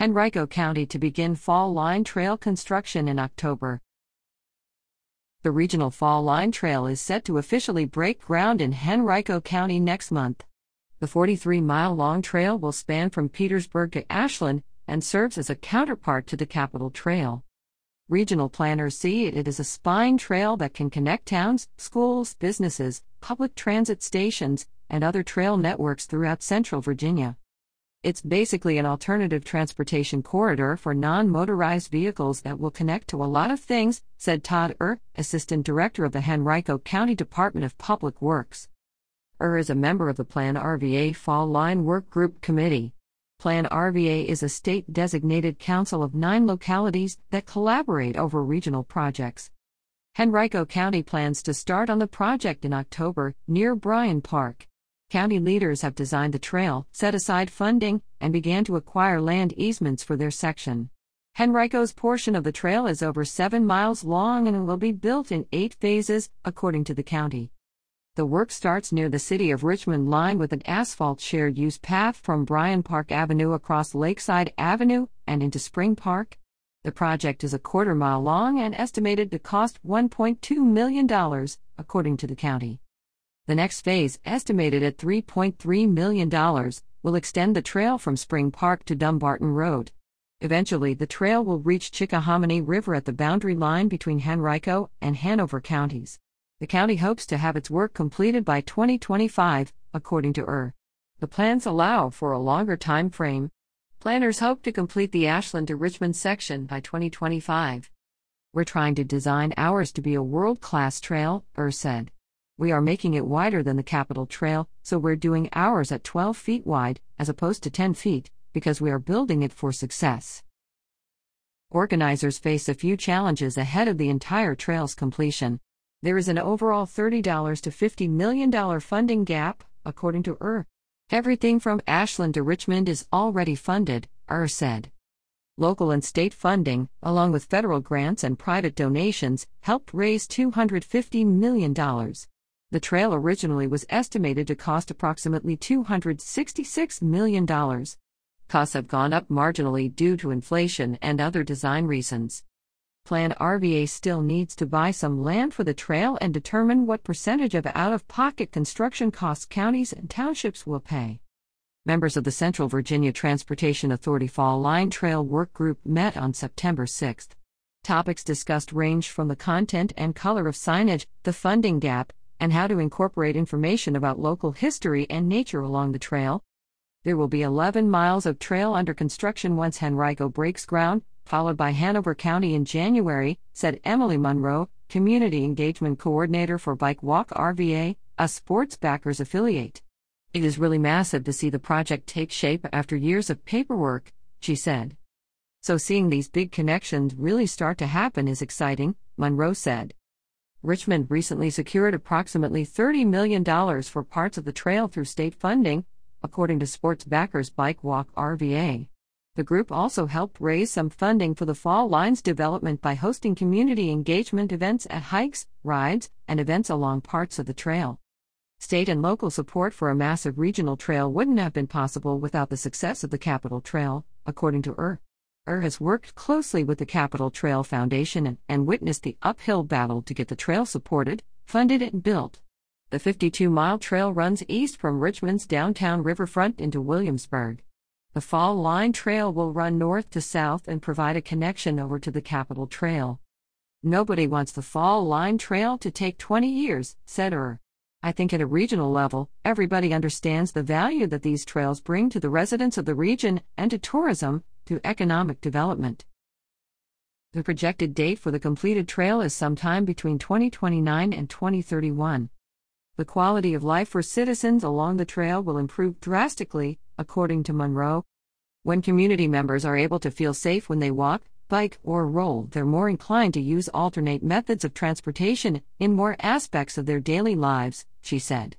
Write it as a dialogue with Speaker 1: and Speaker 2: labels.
Speaker 1: Henrico County to begin Fall Line Trail construction in October. The Regional Fall Line Trail is set to officially break ground in Henrico County next month. The 43 mile long trail will span from Petersburg to Ashland and serves as a counterpart to the Capital Trail. Regional planners see it as a spine trail that can connect towns, schools, businesses, public transit stations, and other trail networks throughout central Virginia. It's basically an alternative transportation corridor for non motorized vehicles that will connect to a lot of things, said Todd Eure, Assistant Director of the Henrico County Department of Public Works. Eure is a member of the Plan RVA Fall Line Work Group Committee. Plan RVA is a state designated council of nine localities that collaborate over regional projects. Henrico County plans to start on the project in October near Bryan Park. County leaders have designed the trail, set aside funding, and began to acquire land easements for their section. Henrico's portion of the trail is over seven miles long and will be built in eight phases, according to the county. The work starts near the City of Richmond line with an asphalt shared use path from Bryan Park Avenue across Lakeside Avenue and into Spring Park. The project is a quarter mile long and estimated to cost $1.2 million, according to the county. The next phase, estimated at $3.3 million, will extend the trail from Spring Park to Dumbarton Road. Eventually, the trail will reach Chickahominy River at the boundary line between Henrico and Hanover counties. The county hopes to have its work completed by 2025, according to ER. The plans allow for a longer time frame. Planners hope to complete the Ashland to Richmond section by 2025. We're trying to design ours to be a world class trail, ER said. We are making it wider than the Capital Trail, so we're doing ours at 12 feet wide, as opposed to 10 feet, because we are building it for success. Organizers face a few challenges ahead of the entire trail's completion. There is an overall $30 to $50 million funding gap, according to ER. Everything from Ashland to Richmond is already funded, ER said. Local and state funding, along with federal grants and private donations, helped raise $250 million. The trail originally was estimated to cost approximately $266 million. Costs have gone up marginally due to inflation and other design reasons. Plan RVA still needs to buy some land for the trail and determine what percentage of out of pocket construction costs counties and townships will pay. Members of the Central Virginia Transportation Authority Fall Line Trail Work Group met on September 6. Topics discussed range from the content and color of signage, the funding gap, and how to incorporate information about local history and nature along the trail. There will be 11 miles of trail under construction once Henrico breaks ground, followed by Hanover County in January, said Emily Monroe, Community Engagement Coordinator for Bike Walk RVA, a sports backers affiliate. It is really massive to see the project take shape after years of paperwork, she said. So seeing these big connections really start to happen is exciting, Monroe said. Richmond recently secured approximately $30 million for parts of the trail through state funding, according to sports backers Bike Walk RVA. The group also helped raise some funding for the Fall Lines development by hosting community engagement events at hikes, rides, and events along parts of the trail. State and local support for a massive regional trail wouldn't have been possible without the success of the Capital Trail, according to ER. ER has worked closely with the Capital Trail Foundation and, and witnessed the uphill battle to get the trail supported, funded, and built. The 52 mile trail runs east from Richmond's downtown riverfront into Williamsburg. The Fall Line Trail will run north to south and provide a connection over to the Capital Trail. Nobody wants the Fall Line Trail to take 20 years, said ER. I think at a regional level, everybody understands the value that these trails bring to the residents of the region and to tourism, economic development. The projected date for the completed trail is sometime between 2029 and 2031. The quality of life for citizens along the trail will improve drastically, according to Monroe. When community members are able to feel safe when they walk, bike, or roll, they're more inclined to use alternate methods of transportation in more aspects of their daily lives, she said.